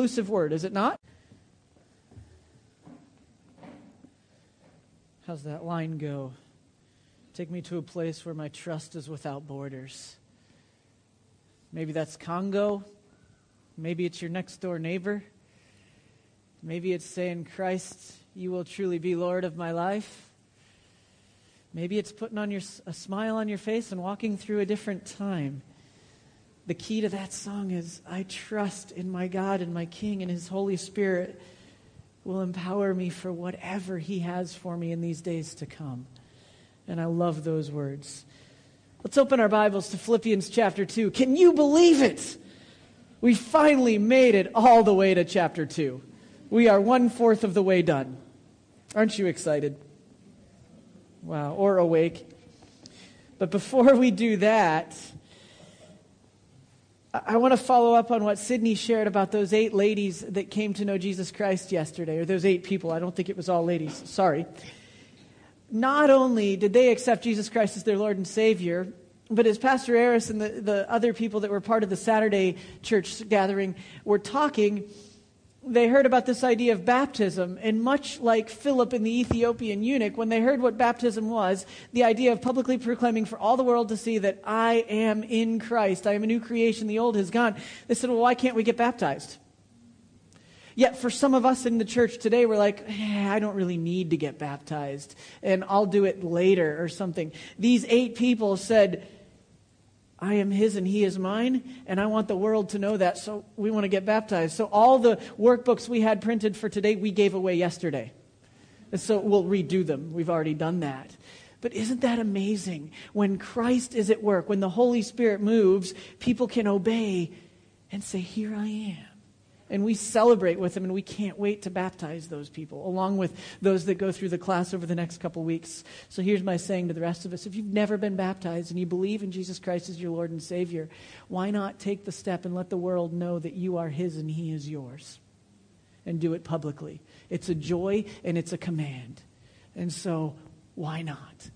inclusive word, is it not? How's that line go? Take me to a place where my trust is without borders. Maybe that's Congo. Maybe it's your next door neighbor. Maybe it's saying, Christ, you will truly be Lord of my life. Maybe it's putting on your, a smile on your face and walking through a different time. The key to that song is I trust in my God and my King and His Holy Spirit will empower me for whatever He has for me in these days to come. And I love those words. Let's open our Bibles to Philippians chapter 2. Can you believe it? We finally made it all the way to chapter 2. We are one fourth of the way done. Aren't you excited? Wow, or awake. But before we do that, I want to follow up on what Sydney shared about those eight ladies that came to know Jesus Christ yesterday, or those eight people. I don't think it was all ladies. Sorry. Not only did they accept Jesus Christ as their Lord and Savior, but as Pastor Harris and the, the other people that were part of the Saturday church gathering were talking, they heard about this idea of baptism, and much like Philip and the Ethiopian eunuch, when they heard what baptism was, the idea of publicly proclaiming for all the world to see that I am in Christ, I am a new creation, the old has gone, they said, Well, why can't we get baptized? Yet for some of us in the church today, we're like, eh, I don't really need to get baptized, and I'll do it later or something. These eight people said, I am his and he is mine, and I want the world to know that, so we want to get baptized. So all the workbooks we had printed for today, we gave away yesterday. And so we'll redo them. We've already done that. But isn't that amazing? When Christ is at work, when the Holy Spirit moves, people can obey and say, Here I am and we celebrate with them, and we can't wait to baptize those people, along with those that go through the class over the next couple weeks. So here's my saying to the rest of us if you've never been baptized and you believe in Jesus Christ as your Lord and Savior, why not take the step and let the world know that you are His and He is yours? And do it publicly. It's a joy and it's a command. And so, why not?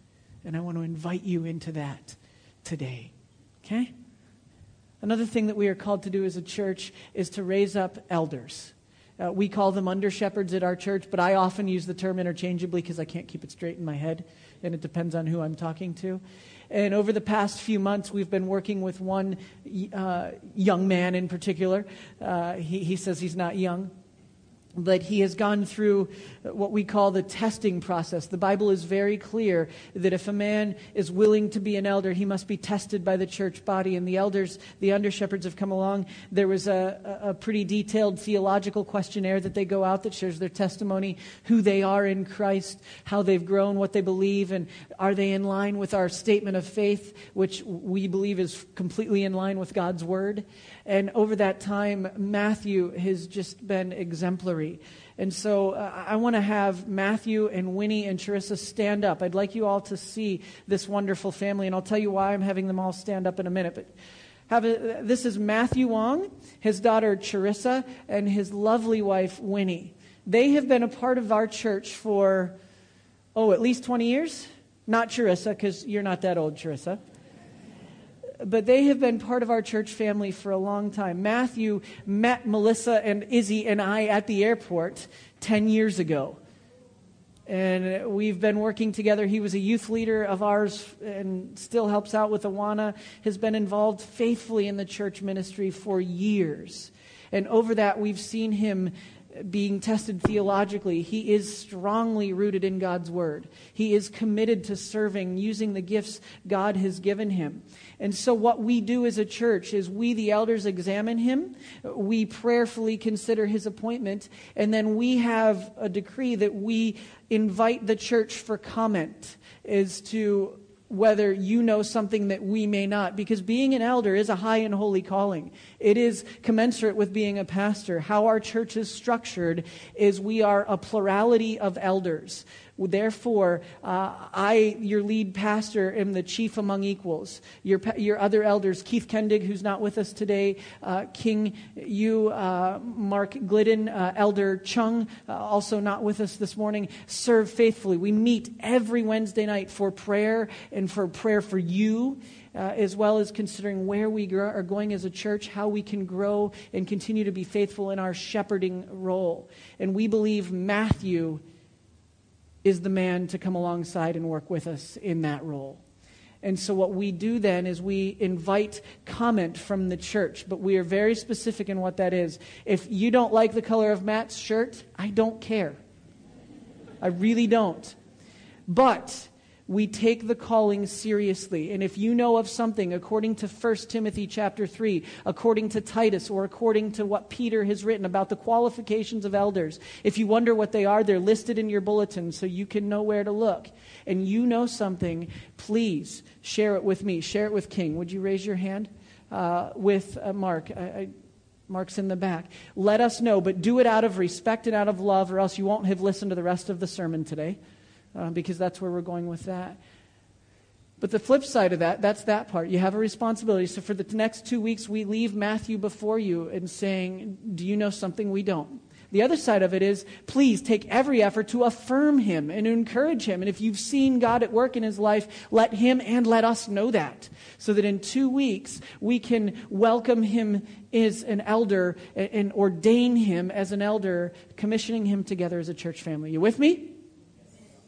And I want to invite you into that today. Okay? Another thing that we are called to do as a church is to raise up elders. Uh, we call them under shepherds at our church, but I often use the term interchangeably because I can't keep it straight in my head, and it depends on who I'm talking to. And over the past few months, we've been working with one uh, young man in particular. Uh, he, he says he's not young, but he has gone through what we call the testing process. The Bible is very clear that if a man is willing to be an elder, he must be tested by the church body. And the elders, the under shepherds, have come along. There was a, a pretty detailed theological questionnaire that they go out that shares their testimony, who they are in Christ, how they've grown, what they believe, and are they in line with our statement of faith, which we believe is completely in line with God's word. And over that time, Matthew has just been exemplary. And so uh, I want to have Matthew and Winnie and Charissa stand up. I'd like you all to see this wonderful family, and I'll tell you why I'm having them all stand up in a minute. But have a, this is Matthew Wong, his daughter Charissa, and his lovely wife Winnie. They have been a part of our church for, oh, at least 20 years? Not Charissa, because you're not that old, Charissa but they have been part of our church family for a long time. Matthew met Melissa and Izzy and I at the airport 10 years ago. And we've been working together. He was a youth leader of ours and still helps out with Awana, has been involved faithfully in the church ministry for years. And over that, we've seen him being tested theologically, he is strongly rooted in God's word. He is committed to serving, using the gifts God has given him. And so, what we do as a church is we, the elders, examine him, we prayerfully consider his appointment, and then we have a decree that we invite the church for comment as to whether you know something that we may not. Because being an elder is a high and holy calling. It is commensurate with being a pastor. How our church is structured is we are a plurality of elders. Therefore, uh, I, your lead pastor, am the chief among equals. Your, your other elders, Keith Kendig, who's not with us today, uh, King you, uh, Mark Glidden, uh, Elder Chung, uh, also not with us this morning, serve faithfully. We meet every Wednesday night for prayer and for prayer for you. Uh, as well as considering where we grow, are going as a church, how we can grow and continue to be faithful in our shepherding role. And we believe Matthew is the man to come alongside and work with us in that role. And so, what we do then is we invite comment from the church, but we are very specific in what that is. If you don't like the color of Matt's shirt, I don't care. I really don't. But we take the calling seriously. And if you know of something according to 1 Timothy chapter 3, according to Titus, or according to what Peter has written about the qualifications of elders, if you wonder what they are, they're listed in your bulletin so you can know where to look. And you know something, please share it with me. Share it with King. Would you raise your hand? Uh, with uh, Mark. I, I, Mark's in the back. Let us know, but do it out of respect and out of love, or else you won't have listened to the rest of the sermon today uh, because that's where we're going with that. But the flip side of that, that's that part. You have a responsibility. So for the next two weeks, we leave Matthew before you and saying, Do you know something we don't? The other side of it is, please take every effort to affirm him and encourage him. And if you've seen God at work in his life, let him and let us know that. So that in two weeks, we can welcome him as an elder and ordain him as an elder, commissioning him together as a church family. You with me?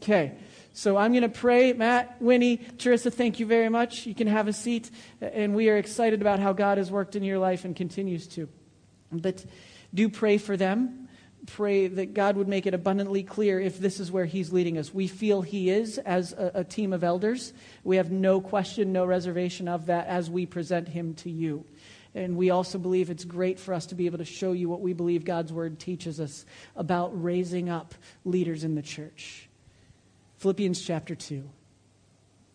Okay. So I'm going to pray. Matt, Winnie, Teresa, thank you very much. You can have a seat. And we are excited about how God has worked in your life and continues to. But do pray for them. Pray that God would make it abundantly clear if this is where He's leading us. We feel He is as a, a team of elders. We have no question, no reservation of that as we present Him to you. And we also believe it's great for us to be able to show you what we believe God's Word teaches us about raising up leaders in the church. Philippians chapter 2,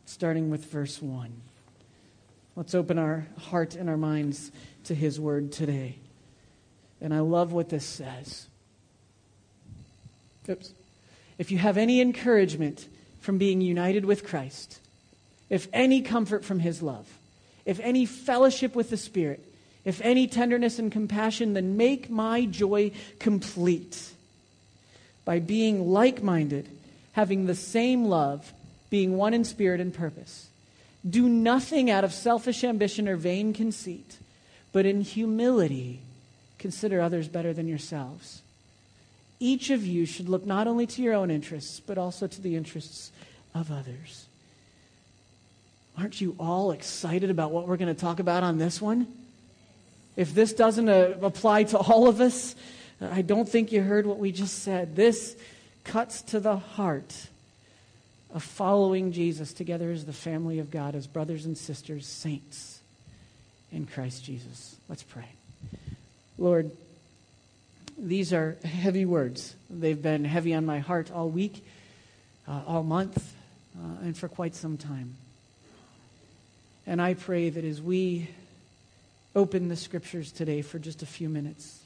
starting with verse 1. Let's open our heart and our minds to his word today. And I love what this says. Oops. If you have any encouragement from being united with Christ, if any comfort from his love, if any fellowship with the Spirit, if any tenderness and compassion, then make my joy complete by being like minded having the same love, being one in spirit and purpose. Do nothing out of selfish ambition or vain conceit, but in humility consider others better than yourselves. Each of you should look not only to your own interests, but also to the interests of others. Aren't you all excited about what we're going to talk about on this one? If this doesn't uh, apply to all of us, I don't think you heard what we just said. This cuts to the heart of following Jesus together as the family of God, as brothers and sisters, saints in Christ Jesus. Let's pray. Lord, these are heavy words. They've been heavy on my heart all week, uh, all month, uh, and for quite some time. And I pray that as we open the scriptures today for just a few minutes,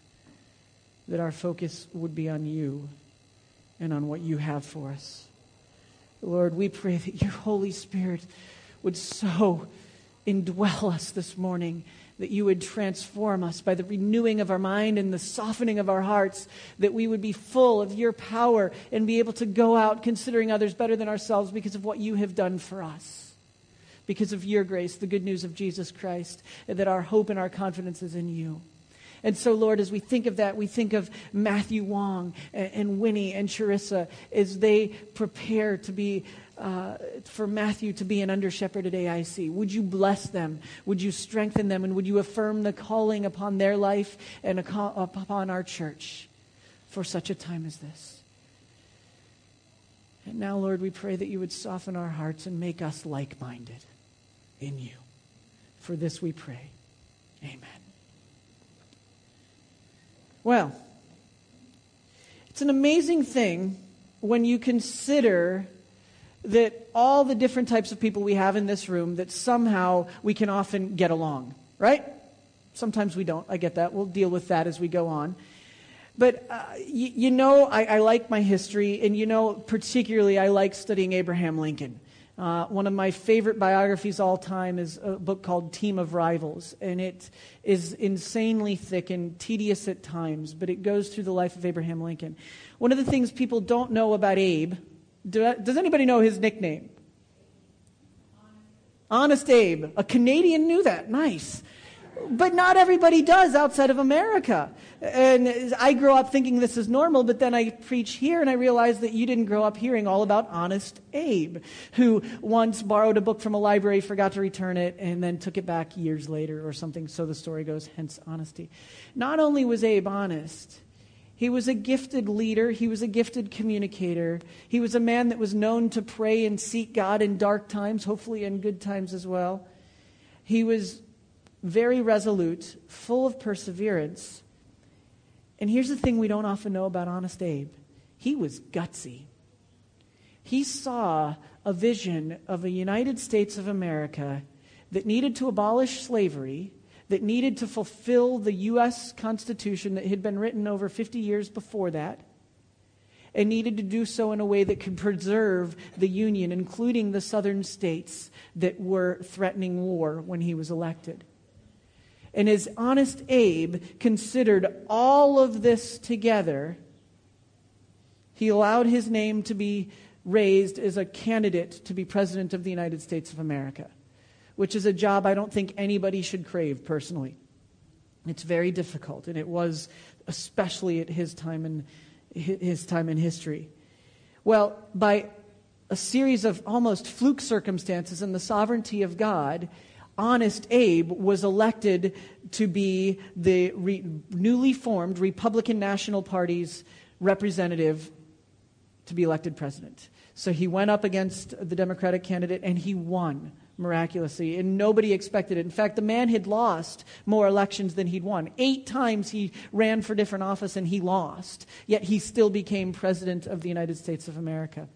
that our focus would be on you and on what you have for us. Lord, we pray that your Holy Spirit would so indwell us this morning, that you would transform us by the renewing of our mind and the softening of our hearts, that we would be full of your power and be able to go out considering others better than ourselves because of what you have done for us. Because of your grace, the good news of Jesus Christ, and that our hope and our confidence is in you. And so, Lord, as we think of that, we think of Matthew Wong and, Winnie and Charissa as they prepare to be. Uh, for Matthew to be an under shepherd at AIC. Would you bless them? Would you strengthen them? And would you affirm the calling upon their life and upon our church for such a time as this? And now, Lord, we pray that you would soften our hearts and make us like minded in you. For this we pray. Amen. Well, it's an amazing thing when you consider that all the different types of people we have in this room that somehow we can often get along, right? Sometimes we don't. I get that. We'll deal with that as we go on. But uh, y- you know, I, I like my history, and you know, particularly, I like studying Abraham Lincoln. Uh, one of my favorite biographies all time is a book called Team of Rivals, and it is insanely thick and tedious at times, but it goes through the life of Abraham Lincoln. One of the things people don't know about Abe, do, does anybody know his nickname? Honest Abe. A Canadian knew that. Nice. But not everybody does outside of America. And I grew up thinking this is normal, but then I preach here and I realize that you didn't grow up hearing all about Honest Abe, who once borrowed a book from a library, forgot to return it, and then took it back years later or something. So the story goes, hence honesty. Not only was Abe honest, he was a gifted leader. He was a gifted communicator. He was a man that was known to pray and seek God in dark times, hopefully in good times as well. He was very resolute, full of perseverance. And here's the thing we don't often know about Honest Abe he was gutsy. He saw a vision of a United States of America that needed to abolish slavery, that needed to fulfill the U.S. Constitution that had been written over 50 years before that, and needed to do so in a way that could preserve the Union, including the southern states that were threatening war when he was elected. And as Honest Abe considered all of this together, he allowed his name to be raised as a candidate to be President of the United States of America, which is a job I don't think anybody should crave personally. It's very difficult, and it was especially at his time in, his time in history. Well, by a series of almost fluke circumstances and the sovereignty of God, Honest Abe was elected to be the re- newly formed Republican National Party's representative to be elected president. So he went up against the Democratic candidate and he won miraculously, and nobody expected it. In fact, the man had lost more elections than he'd won. Eight times he ran for different office and he lost, yet he still became president of the United States of America.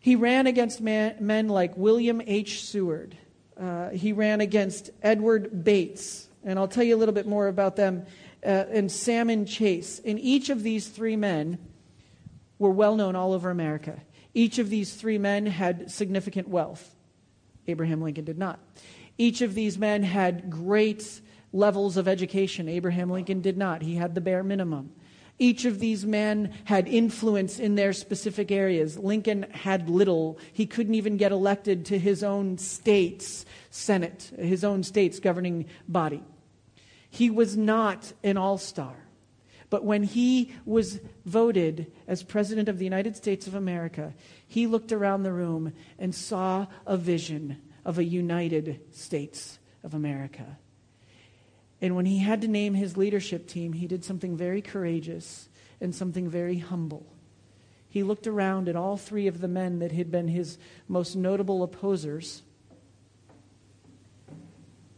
He ran against man, men like William H. Seward, uh, he ran against Edward Bates, and I'll tell you a little bit more about them, uh, and Salmon Chase. And each of these three men were well known all over America. Each of these three men had significant wealth. Abraham Lincoln did not. Each of these men had great levels of education. Abraham Lincoln did not. He had the bare minimum. Each of these men had influence in their specific areas. Lincoln had little. He couldn't even get elected to his own state's Senate, his own state's governing body. He was not an all star. But when he was voted as President of the United States of America, he looked around the room and saw a vision of a United States of America. And when he had to name his leadership team, he did something very courageous and something very humble. He looked around at all three of the men that had been his most notable opposers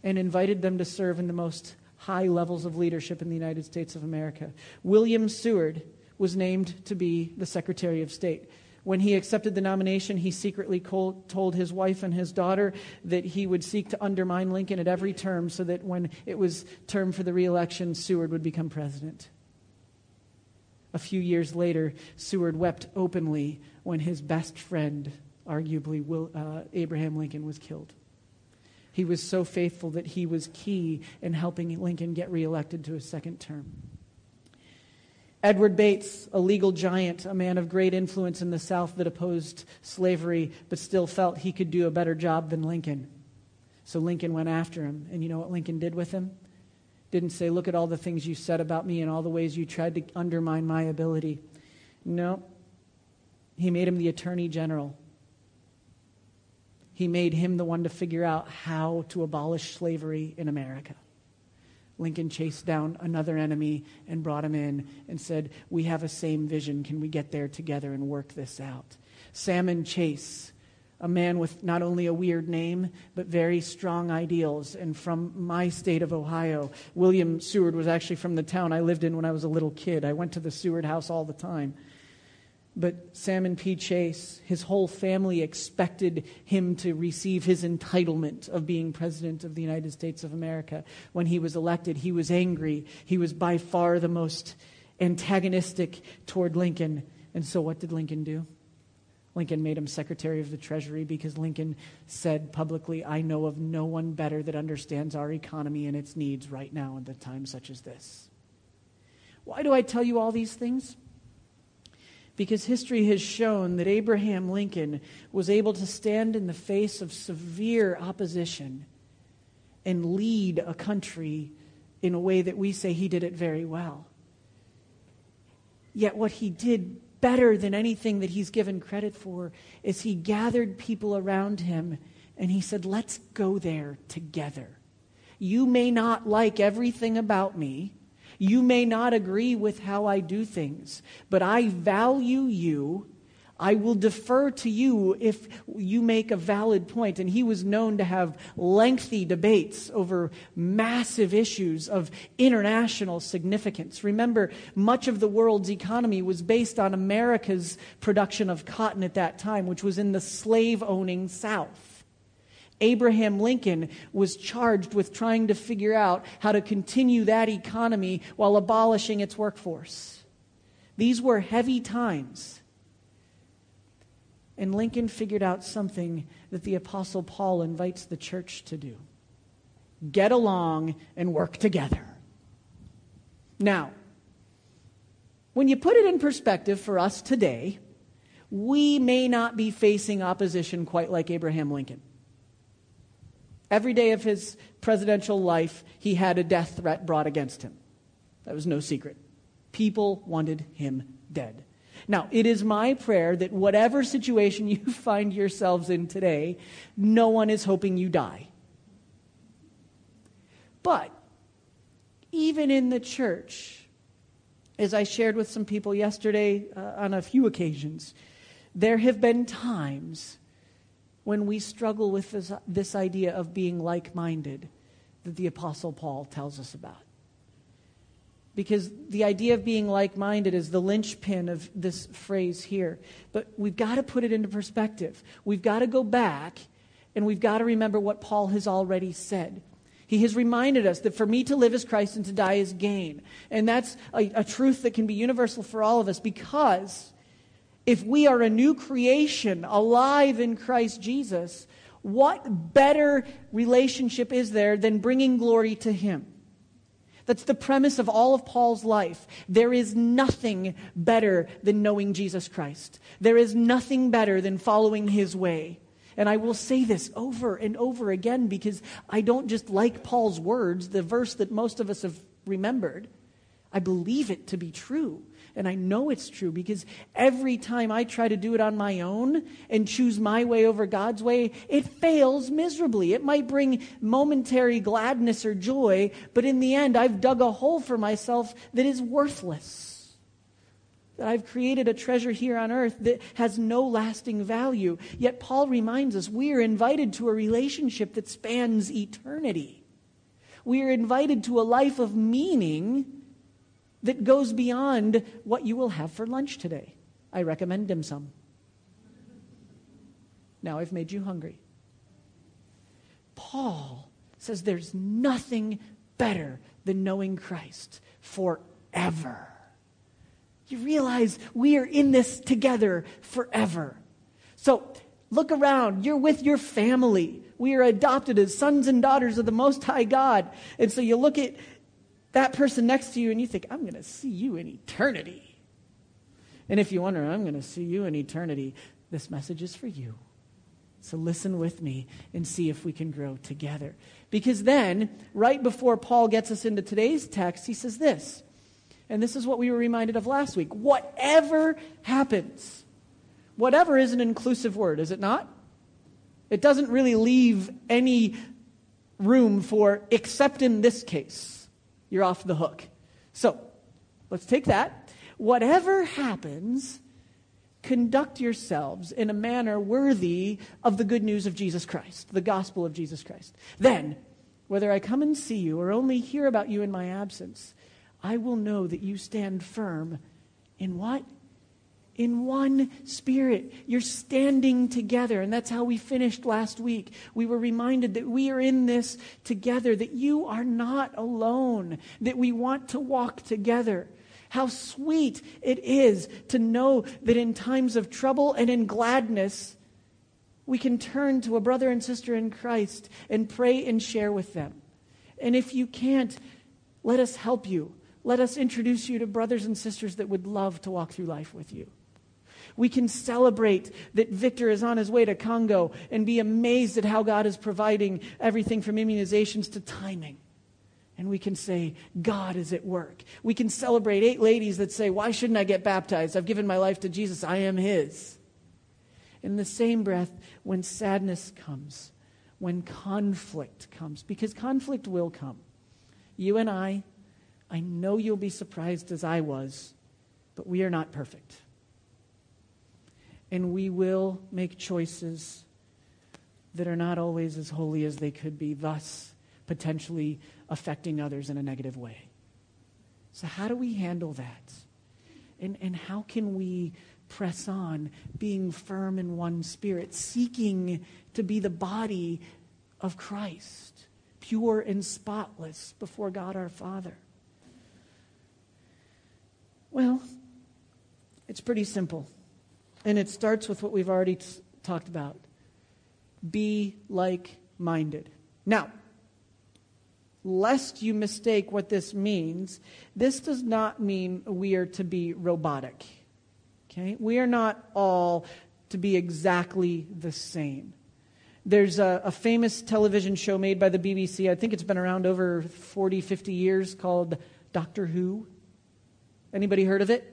and invited them to serve in the most high levels of leadership in the United States of America. William Seward was named to be the Secretary of State. When he accepted the nomination, he secretly told his wife and his daughter that he would seek to undermine Lincoln at every term so that when it was term for the reelection, Seward would become president. A few years later, Seward wept openly when his best friend, arguably Will, uh, Abraham Lincoln, was killed. He was so faithful that he was key in helping Lincoln get reelected to a second term. Edward Bates, a legal giant, a man of great influence in the South that opposed slavery but still felt he could do a better job than Lincoln. So Lincoln went after him. And you know what Lincoln did with him? Didn't say, Look at all the things you said about me and all the ways you tried to undermine my ability. No. He made him the attorney general. He made him the one to figure out how to abolish slavery in America. Lincoln chased down another enemy and brought him in and said, We have a same vision. Can we get there together and work this out? Salmon Chase, a man with not only a weird name, but very strong ideals. And from my state of Ohio, William Seward was actually from the town I lived in when I was a little kid. I went to the Seward house all the time. But Salmon P. Chase, his whole family expected him to receive his entitlement of being president of the United States of America. When he was elected, he was angry. He was by far the most antagonistic toward Lincoln. And so, what did Lincoln do? Lincoln made him Secretary of the Treasury because Lincoln said publicly, I know of no one better that understands our economy and its needs right now in a time such as this. Why do I tell you all these things? Because history has shown that Abraham Lincoln was able to stand in the face of severe opposition and lead a country in a way that we say he did it very well. Yet, what he did better than anything that he's given credit for is he gathered people around him and he said, Let's go there together. You may not like everything about me. You may not agree with how I do things, but I value you I will defer to you if you make a valid point. And he was known to have lengthy debates over massive issues of international significance. Remember, much of the world's economy was based on America's production of cotton at that time, which was in the slave owning South. Abraham Lincoln was charged with trying to figure out how to continue that economy while abolishing its workforce. These were heavy times. And Lincoln figured out something that the Apostle Paul invites the church to do get along and work together. Now, when you put it in perspective for us today, we may not be facing opposition quite like Abraham Lincoln. Every day of his presidential life, he had a death threat brought against him. That was no secret. People wanted him dead. Now, it is my prayer that whatever situation you find yourselves in today, no one is hoping you die. But even in the church, as I shared with some people yesterday uh, on a few occasions, there have been times when we struggle with this, this idea of being like minded that the Apostle Paul tells us about because the idea of being like minded is the linchpin of this phrase here. But we've got to put it into perspective. We've got to go back and we've got to remember what Paul has already said. He has reminded us that for me to live is Christ and to die is gain. And that's a, a truth that can be universal for all of us because if we are a new creation alive in Christ Jesus, what better relationship is there than bringing glory to Him? That's the premise of all of Paul's life. There is nothing better than knowing Jesus Christ. There is nothing better than following his way. And I will say this over and over again because I don't just like Paul's words, the verse that most of us have remembered. I believe it to be true. And I know it's true because every time I try to do it on my own and choose my way over God's way, it fails miserably. It might bring momentary gladness or joy, but in the end, I've dug a hole for myself that is worthless. That I've created a treasure here on earth that has no lasting value. Yet Paul reminds us we are invited to a relationship that spans eternity. We are invited to a life of meaning that goes beyond what you will have for lunch today. I recommend dim sum. Now I've made you hungry. Paul says there's nothing better than knowing Christ forever. You realize we are in this together forever. So look around. You're with your family. We are adopted as sons and daughters of the Most High God. And so you look at that person next to you and you think, I'm going to see you in eternity. And if you wonder, I'm going to see you in eternity, this message is for you. So listen with me and see if we can grow together. Because then, right before Paul gets us into today's text, he says this. And this is what we were reminded of last week. Whatever happens, whatever is an inclusive word, is it not? It doesn't really leave any room for, except in this case you're off the hook. So let's take that. Whatever happens, conduct yourselves in a manner worthy of the good news of Jesus Christ, the gospel of Jesus Christ. Then, whether I come and see you or only hear about you in my absence, I will know that you stand firm in what? In one spirit. You're standing together. And that's how we finished last week. We were reminded that we are in this together, that you are not alone, that we want to walk together. How sweet it is to know that in times of trouble and in gladness, we can turn to a brother and sister in Christ and pray and share with them. And if you can't, let us help you. Let us introduce you to brothers and sisters that would love to walk through life with you. We can celebrate that Victor is on his way to Congo and be amazed at how God is providing everything from immunizations to timing. And we can say, God is at work. We can celebrate eight ladies that say, Why shouldn't I get baptized? I've given my life to Jesus. I am His. In the same breath, when sadness comes, when conflict comes, because conflict will come. You and I, I know you'll be surprised as I was, but we are not perfect and we will make choices that are not always as holy as they could be, thus potentially affecting others in a negative way. So, how do we handle that? And, and how can we press on, being firm in one spirit, seeking to be the body of Christ, pure and spotless before God our Father? Well, it's pretty simple. And it starts with what we've already t- talked about be like minded. Now, lest you mistake what this means, this does not mean we are to be robotic. Okay? We are not all to be exactly the same. There's a, a, famous television show made by the BBC, I think it's been around over 40, 50 years, called Doctor Who. Anybody heard of it?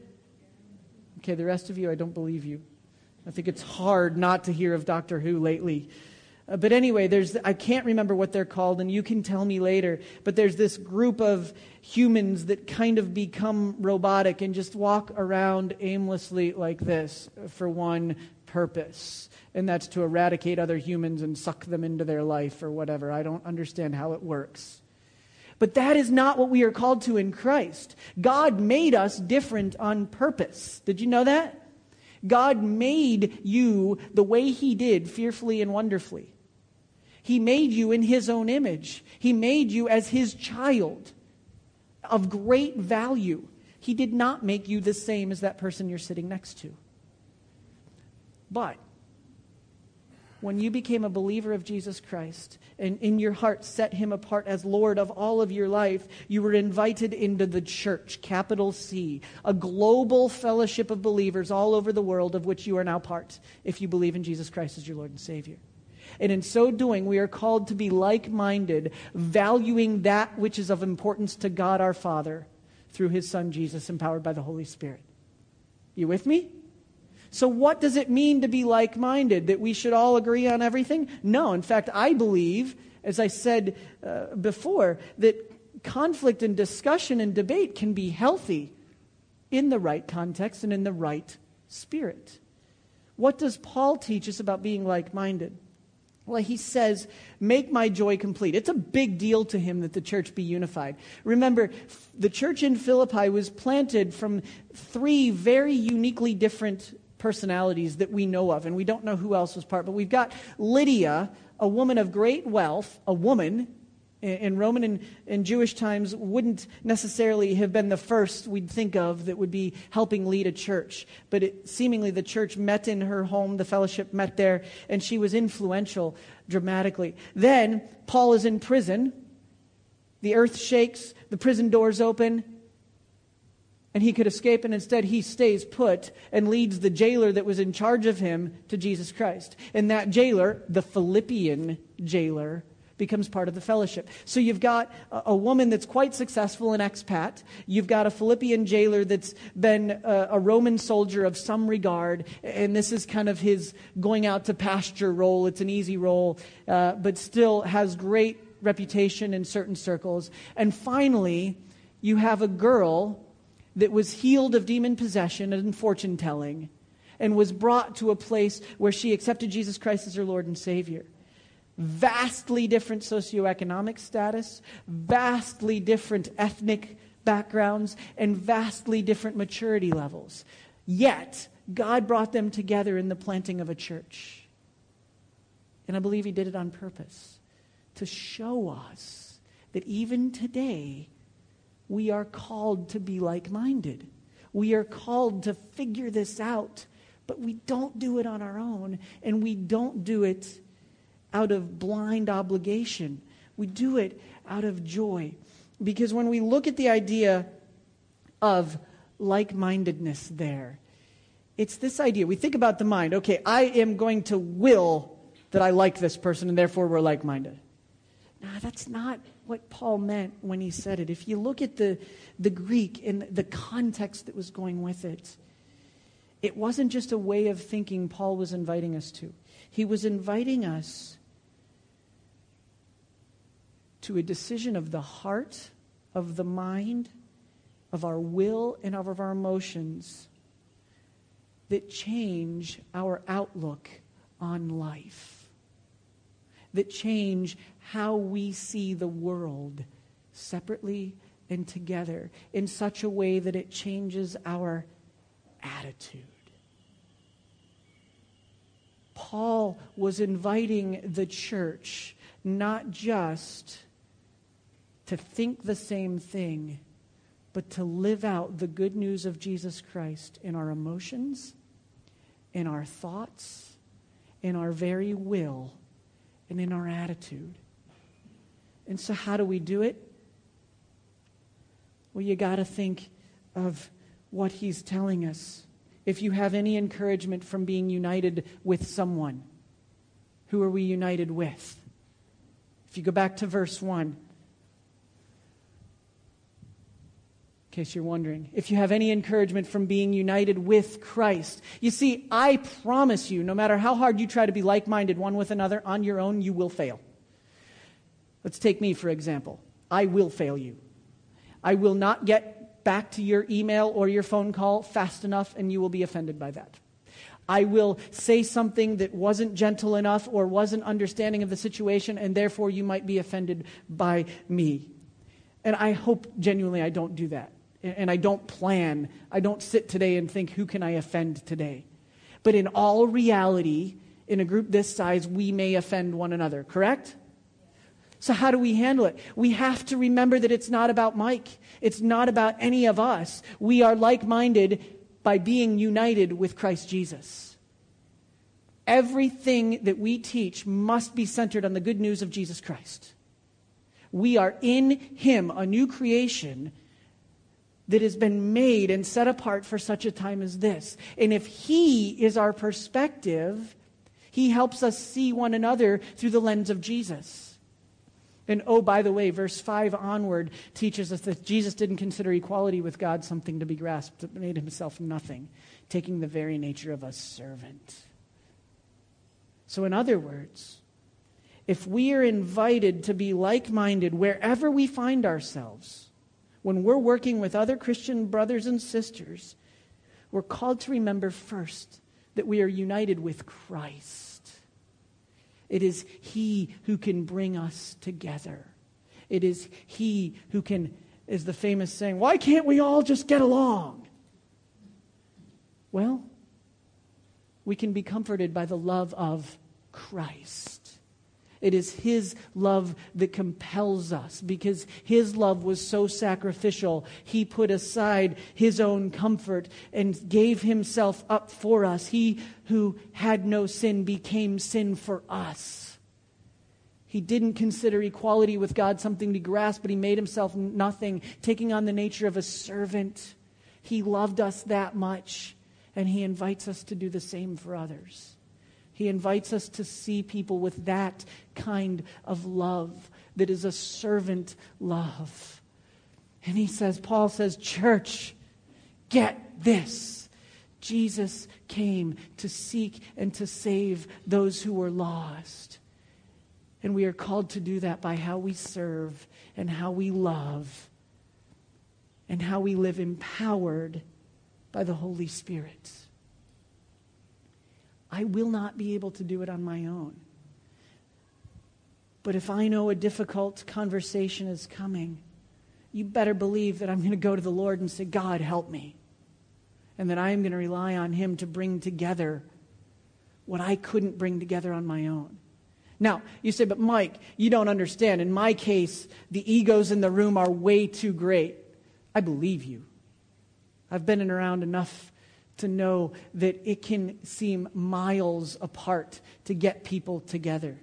Okay, the rest of you, I don't believe you. I think it's hard not to hear of Doctor Who lately. Uh, but anyway, there's I can't remember what they're called, and you can tell me later. But there's this group of humans that kind of become robotic and just walk around aimlessly like this for one purpose, and that's to eradicate other humans and suck them into their life or whatever. I don't understand how it works. But that is not what we are called to in Christ. God made us different on purpose. Did you know that? God made you the way He did, fearfully and wonderfully. He made you in His own image. He made you as His child of great value. He did not make you the same as that person you're sitting next to. But when you became a believer of Jesus Christ and in your heart set him apart as Lord of all of your life, you were invited into the church, capital C, a global fellowship of believers all over the world of which you are now part if you believe in Jesus Christ as your Lord and Savior. And in so doing, we are called to be like minded, valuing that which is of importance to God our Father through his Son Jesus, empowered by the Holy Spirit. You with me? So, what does it mean to be like minded? That we should all agree on everything? No. In fact, I believe, as I said uh, before, that conflict and discussion and debate can be healthy in the right context and in the right spirit. What does Paul teach us about being like minded? Well, he says, Make my joy complete. It's a big deal to him that the church be unified. Remember, the church in Philippi was planted from three very uniquely different personalities that we know of, and we don't know who else was part, but we've got Lydia, a woman of great wealth, a woman in Roman and, and, Jewish times wouldn't necessarily have been the first we'd think of that would be helping lead a church. But it, seemingly the church met in her home, the fellowship met there, and she was influential dramatically. Then Paul is in prison. The earth shakes, the prison doors open, and he could escape, and instead he stays put and leads the jailer that was in charge of him to Jesus Christ. And that jailer, the Philippian jailer, becomes part of the fellowship. So you've got a, woman that's quite successful in expat. You've got a Philippian jailer that's been a, a, Roman soldier of some regard. And this is kind of his going out to pasture role. It's an easy role, uh, but still has great reputation in certain circles. And finally, you have a girl that was healed of demon possession and fortune telling and was brought to a place where she accepted Jesus Christ as her Lord and Savior. Vastly different socioeconomic status, vastly different ethnic backgrounds, and vastly different maturity levels. Yet, God brought them together in the planting of a church. And I believe He did it on purpose to show us that even today, we are called to be like minded. We are called to figure this out, but we don't do it on our own, and we don't do it out of blind obligation. We do it out of joy. Because when we look at the idea of like mindedness there, it's this idea. We think about the mind. Okay, I am going to will that I like this person, and therefore we're like minded. Nah, that's not what Paul meant when he said it. If you look at the, the Greek and the context that was going with it, it wasn't just a way of thinking Paul was inviting us to. He was inviting us to a decision of the heart, of the mind, of our will, and of our emotions that change our outlook on life, that change how we see the world separately and together in such a way that it changes our attitude. Paul was inviting the church not just to think the same thing, but to live out the good news of Jesus Christ in our emotions in our thoughts, in our very will, and in our attitude. And so, how do we do it? Well, you got to think of what he's telling us. If you have any encouragement from being united with someone, who are we united with? If you go back to verse 1, in case you're wondering. If you have any encouragement from being united with Christ. You see, I promise you, no matter how hard you try to be like minded one with another on your own, you will fail. Let's take me, for example. I will fail you. I will not get back to your email or your phone call fast enough, and you will be offended by that. I will say something that wasn't gentle enough or wasn't understanding of the situation, and therefore you might be offended by me. And I hope genuinely I don't do that and I don't plan. I don't sit today and think, who can I offend today? But in all reality, in a group this size, we may offend one another, correct? So, how do we handle it? We have to remember that it's not about Mike. It's not about any of us. We are like minded by being united with Christ Jesus. Everything that we teach must be centered on the good news of Jesus Christ. We are in Him, a new creation, that has been made and set apart for such a time as this. And if He is our perspective, He helps us see one another through the lens of Jesus. And oh, by the way, verse 5 onward teaches us that Jesus didn't consider equality with God something to be grasped, but made himself nothing, taking the very nature of a servant. So, in other words, if we are invited to be like minded wherever we find ourselves, when we're working with other Christian brothers and sisters, we're called to remember first that we are united with Christ. It is He who can bring us together. It is He who can, is the famous saying, why can't we all just get along? Well, we can be comforted by the love of Christ. It is His love that compels us because His love was so sacrificial. He put aside His own comfort and gave Himself up for us. He who had no sin became sin for us. He didn't consider equality with God something to grasp, but He made Himself nothing, taking on the nature of a servant. He loved us that much, and He invites us to do the same for others. He invites us to see people with that kind of love that is a servant love. And he says, Paul says, Church, get this. Jesus came to seek and to save those who were lost. And we are called to do that by how we serve and how we love and how we live empowered by the Holy Spirit. I will not be able to do it on my own. But if I know a difficult conversation is coming, you better believe that I'm going to go to the Lord and say, God, help me. And that I am going to rely on Him to bring together what I couldn't bring together on my own. Now, you say, but Mike, you don't understand. In my case, the egos in the room are way too great. I believe you. I've been around enough to know that it can seem miles apart to get people together.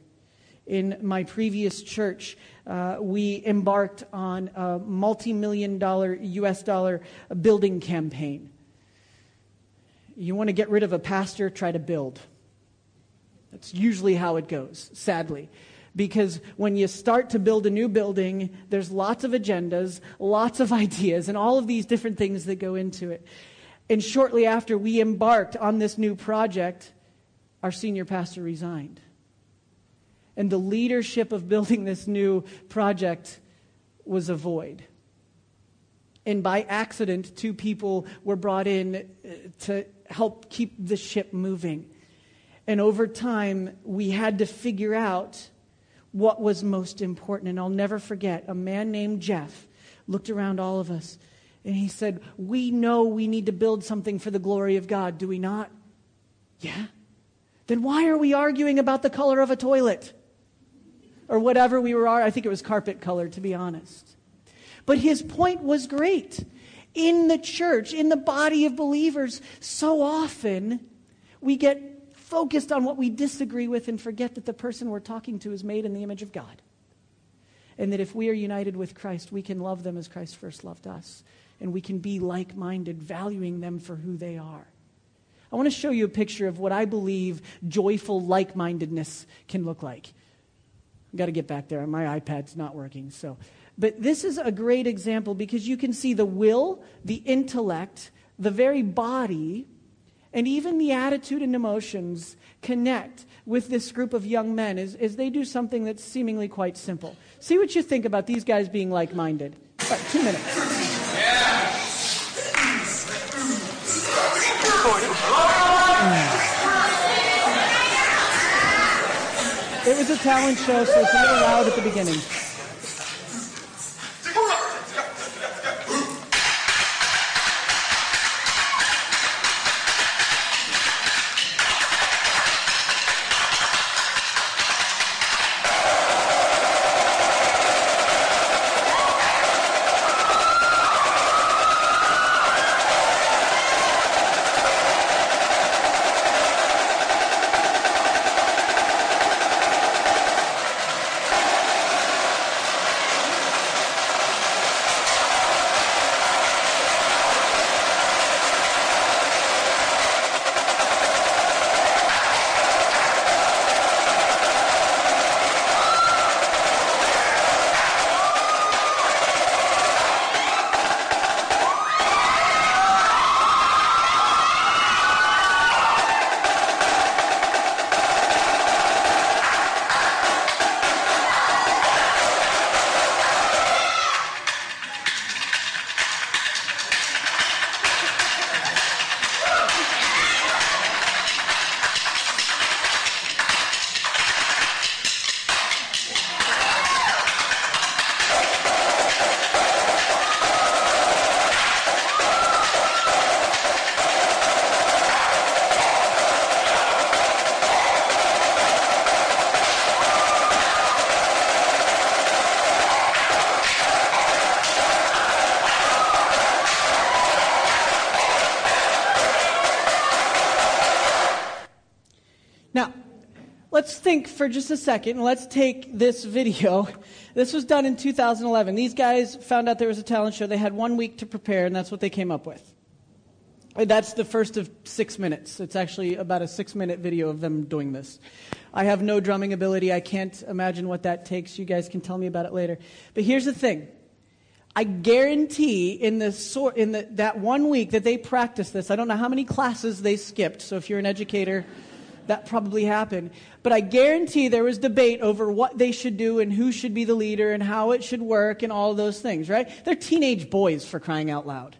In my previous church, uh, we embarked on a multi million dollar US dollar building campaign. You want to get rid of a pastor, try to build. That's usually how it goes, sadly. Because when you start to build a new building, there's lots of agendas, lots of ideas, and all of these different things that go into it. And shortly after we embarked on this new project, our senior pastor resigned. And the leadership of building this new project was a void. And by accident, two people were brought in uh, to help keep the ship moving. And over time, we had to figure out what was most important. And I'll never forget a man named Jeff looked around all of us and he said, We know we need to build something for the glory of God, do we not? Yeah. Then why are we arguing about the color of a toilet? Or whatever we were, I think it was carpet color, to be honest. But his point was great. In the church, in the body of believers, so often we get focused on what we disagree with and forget that the person we're talking to is made in the image of God. And that if we are united with Christ, we can love them as Christ first loved us. And we can be like minded, valuing them for who they are. I want to show you a picture of what I believe joyful like mindedness can look like. I've got to get back there. My iPad's not working. So, but this is a great example because you can see the will, the intellect, the very body and even the attitude and emotions connect with this group of young men as, as they do something that's seemingly quite simple. See what you think about these guys being like minded. Two minutes. It was a talent show, so it's a little loud at the beginning. Think for just a second, and let's take this video. This was done in 2011. These guys found out there was a talent show. They had one week to prepare, and that's what they came up with. That's the first of six minutes. It's actually about a six minute video of them doing this. I have no drumming ability. I can't imagine what that takes. You guys can tell me about it later. But here's the thing. I guarantee in, the, in the, that one week that they practiced this, I don't know how many classes they skipped. So if you're an educator, that probably happened. But I guarantee there was debate over what they should do and who should be the leader and how it should work and all those things, right? They're teenage boys for crying out loud.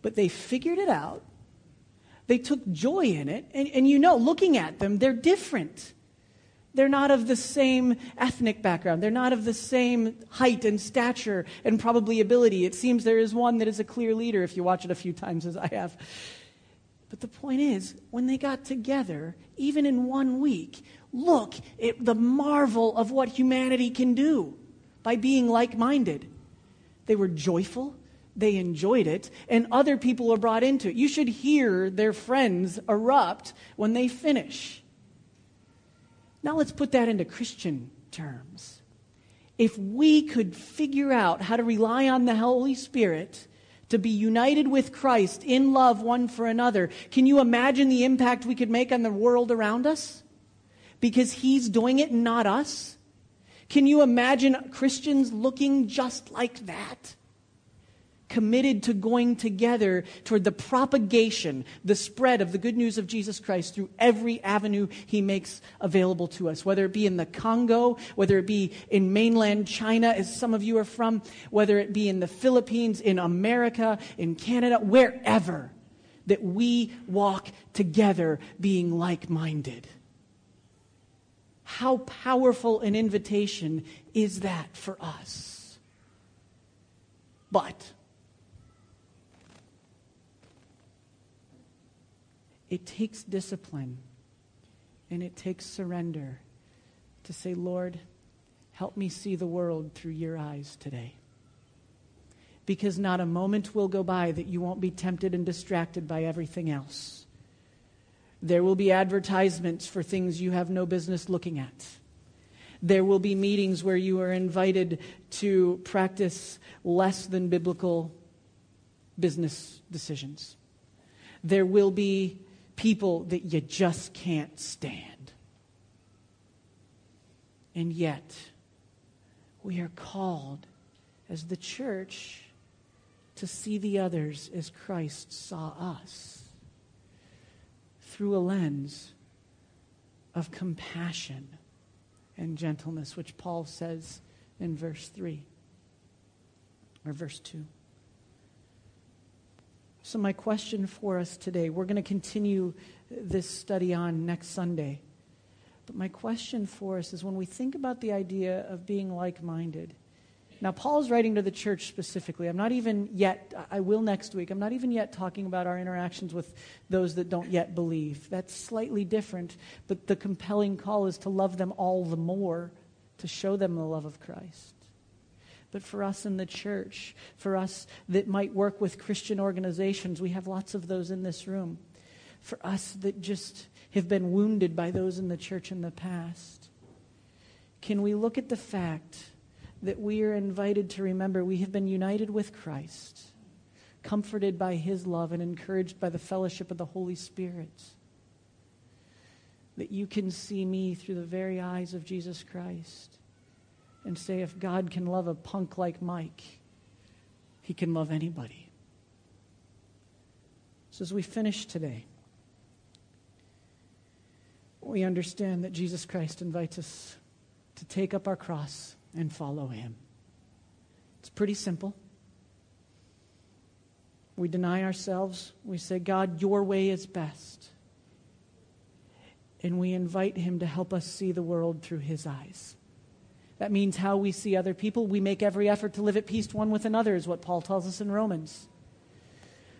But they figured it out. They took joy in it. And, and you know, looking at them, they're different. They're not of the same ethnic background. They're not of the same height and stature and probably ability. It seems there is one that is a clear leader if you watch it a few times as I have. But the point is, when they got together, even in one week, look at the marvel of what humanity can do by being like minded. They were joyful, they enjoyed it, and other people were brought into it. You should hear their friends erupt when they finish. Now let's put that into Christian terms. If we could figure out how to rely on the Holy Spirit to be united with Christ in love one for another, can you imagine the impact we could make on the world around us? Because He's doing it, not us. Can you imagine Christians looking just like that? Committed to going together toward the propagation, the spread of the good news of Jesus Christ through every avenue he makes available to us, whether it be in the Congo, whether it be in mainland China, as some of you are from, whether it be in the Philippines, in America, in Canada, wherever, that we walk together being like minded. How powerful an invitation is that for us? But it takes discipline and it takes surrender to say, Lord, help me see the world through your eyes today. Because not a moment will go by that you won't be tempted and distracted by everything else. There will be advertisements for things you have no business looking at. There will be meetings where you are invited to practice less than biblical business decisions. There will be people that you just can't stand. And yet, we are called as the church to see the others as Christ saw us through a lens of compassion and gentleness, which Paul says in verse 3 or verse 2. So, my question for us today, we're going to continue this study on next Sunday. But my question for us is when we think about the idea of being like minded, now, Paul's writing to the church specifically. I'm not even yet, I will next week, I'm not even yet talking about our interactions with those that don't yet believe. That's slightly different, but the compelling call is to love them all the more, to show them the love of Christ. But for us in the church, for us that might work with Christian organizations, we have lots of those in this room. For us that just have been wounded by those in the church in the past, can we look at the fact that we are invited to remember we have been united with Christ, comforted by his love, and encouraged by the fellowship of the Holy Spirit. That you can see me through the very eyes of Jesus Christ and say, if God can love a punk like Mike, he can love anybody. So, as we finish today, we understand that Jesus Christ invites us to take up our cross and follow him. It's pretty simple. We deny ourselves. We say, God, your way is best. And we invite him to help us see the world through his eyes. That means how we see other people. We make every effort to live at peace one with another, is what Paul tells us in Romans.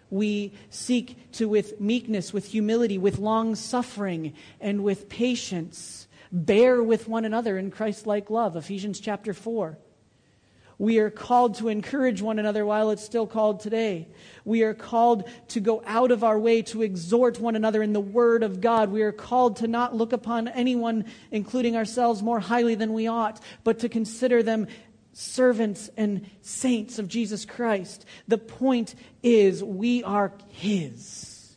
We seek to, with meekness, with humility, with long suffering, and with patience, bear with one another in Christ like love. Ephesians chapter 4. We are called to encourage one another while it's still called today. We are called to go out of our way to exhort one another in the Word of God. We are called to not look upon anyone, including ourselves, more highly than we ought, but to consider them servants and saints of Jesus Christ. The point is, we are His.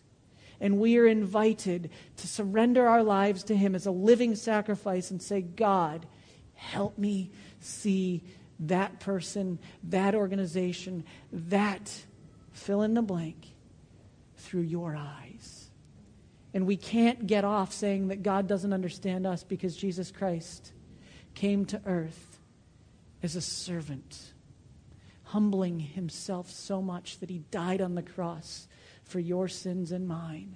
And we are invited to surrender our lives to Him as a living sacrifice and say, God, help me see that person, that organization, that fill in the blank through your eyes. And we can't get off saying that God doesn't understand us because Jesus Christ came to earth as a servant, humbling himself so much that he died on the cross for your sins and mine.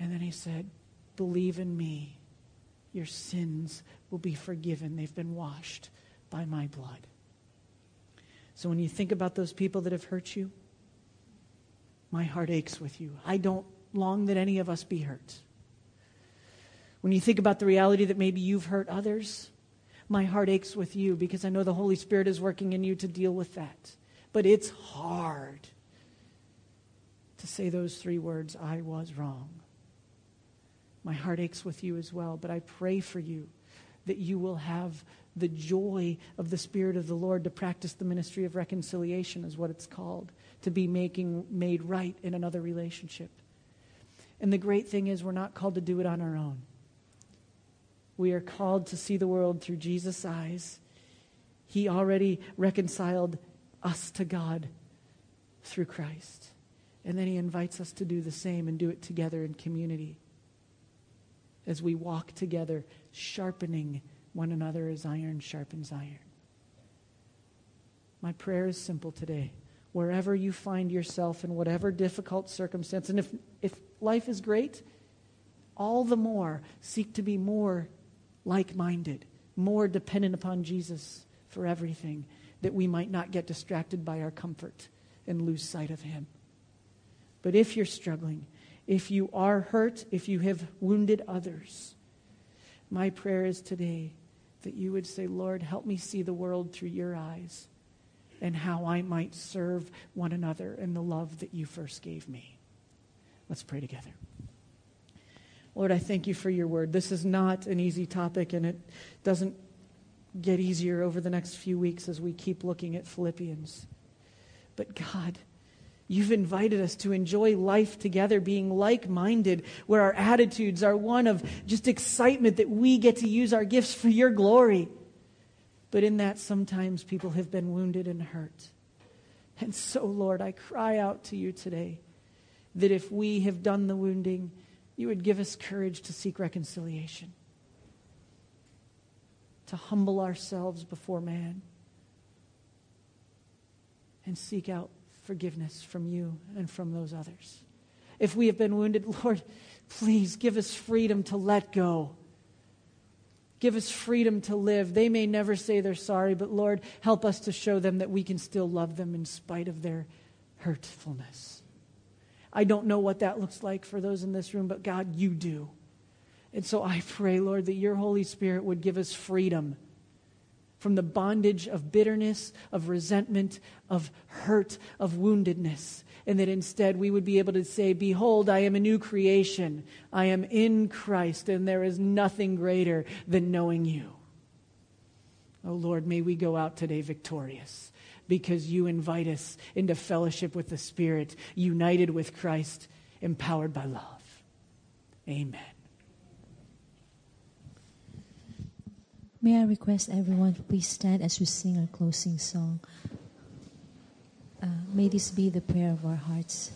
And then he said, Believe in me. Your sins will be forgiven. They've been washed by my blood. So when you think about those people that have hurt you, my heart aches with you. I don't long that any of us be hurt. When you think about the reality that maybe you've hurt others, my heart aches with you because I know the Holy Spirit is working in you to deal with that. But it's hard to say those three words I was wrong. My heart aches with you as well, but I pray for you that you will have the joy of the Spirit of the Lord to practice the ministry of reconciliation, is what it's called, to be making made right in another relationship. And the great thing is, we're not called to do it on our own. We are called to see the world through Jesus' eyes. He already reconciled us to God through Christ. And then he invites us to do the same and do it together in community as we walk together, sharpening one another as iron sharpens iron. My prayer is simple today. Wherever you find yourself in whatever difficult circumstance, and if, if life is great, all the more seek to be more like minded, more dependent upon Jesus for everything, that we might not get distracted by our comfort and lose sight of Him. But if you're struggling, if you are hurt, if you have wounded others, my prayer is today that you would say, Lord, help me see the world through your eyes and how I might serve one another in the love that you first gave me. Let's pray together. Lord, I thank you for your word. This is not an easy topic, and it doesn't get easier over the next few weeks as we keep looking at Philippians. But God, You've invited us to enjoy life together, being like minded, where our attitudes are one of just excitement that we get to use our gifts for your glory. But in that, sometimes people have been wounded and hurt. And so, Lord, I cry out to you today that if we have done the wounding, you would give us courage to seek reconciliation, to humble ourselves before man, and seek out forgiveness from you and from those others. If we have been wounded, Lord, please give us freedom to let go. Give us freedom to live. They may never say they're sorry, but Lord, help us to show them that we can still love them in spite of their hurtfulness. I don't know what that looks like for those in this room, but God, you do. And so I pray, Lord, that your Holy Spirit would give us freedom from the bondage of bitterness, of resentment, of hurt, of woundedness. And that instead we would be able to say, Behold, I am a new creation. I am in Christ, and there is nothing greater than knowing you. Oh Lord, may we go out today victorious because you invite us into fellowship with the Spirit, united with Christ, empowered by love. Amen. May I request everyone to please stand as we sing our closing song? Uh, may this be the prayer of our hearts.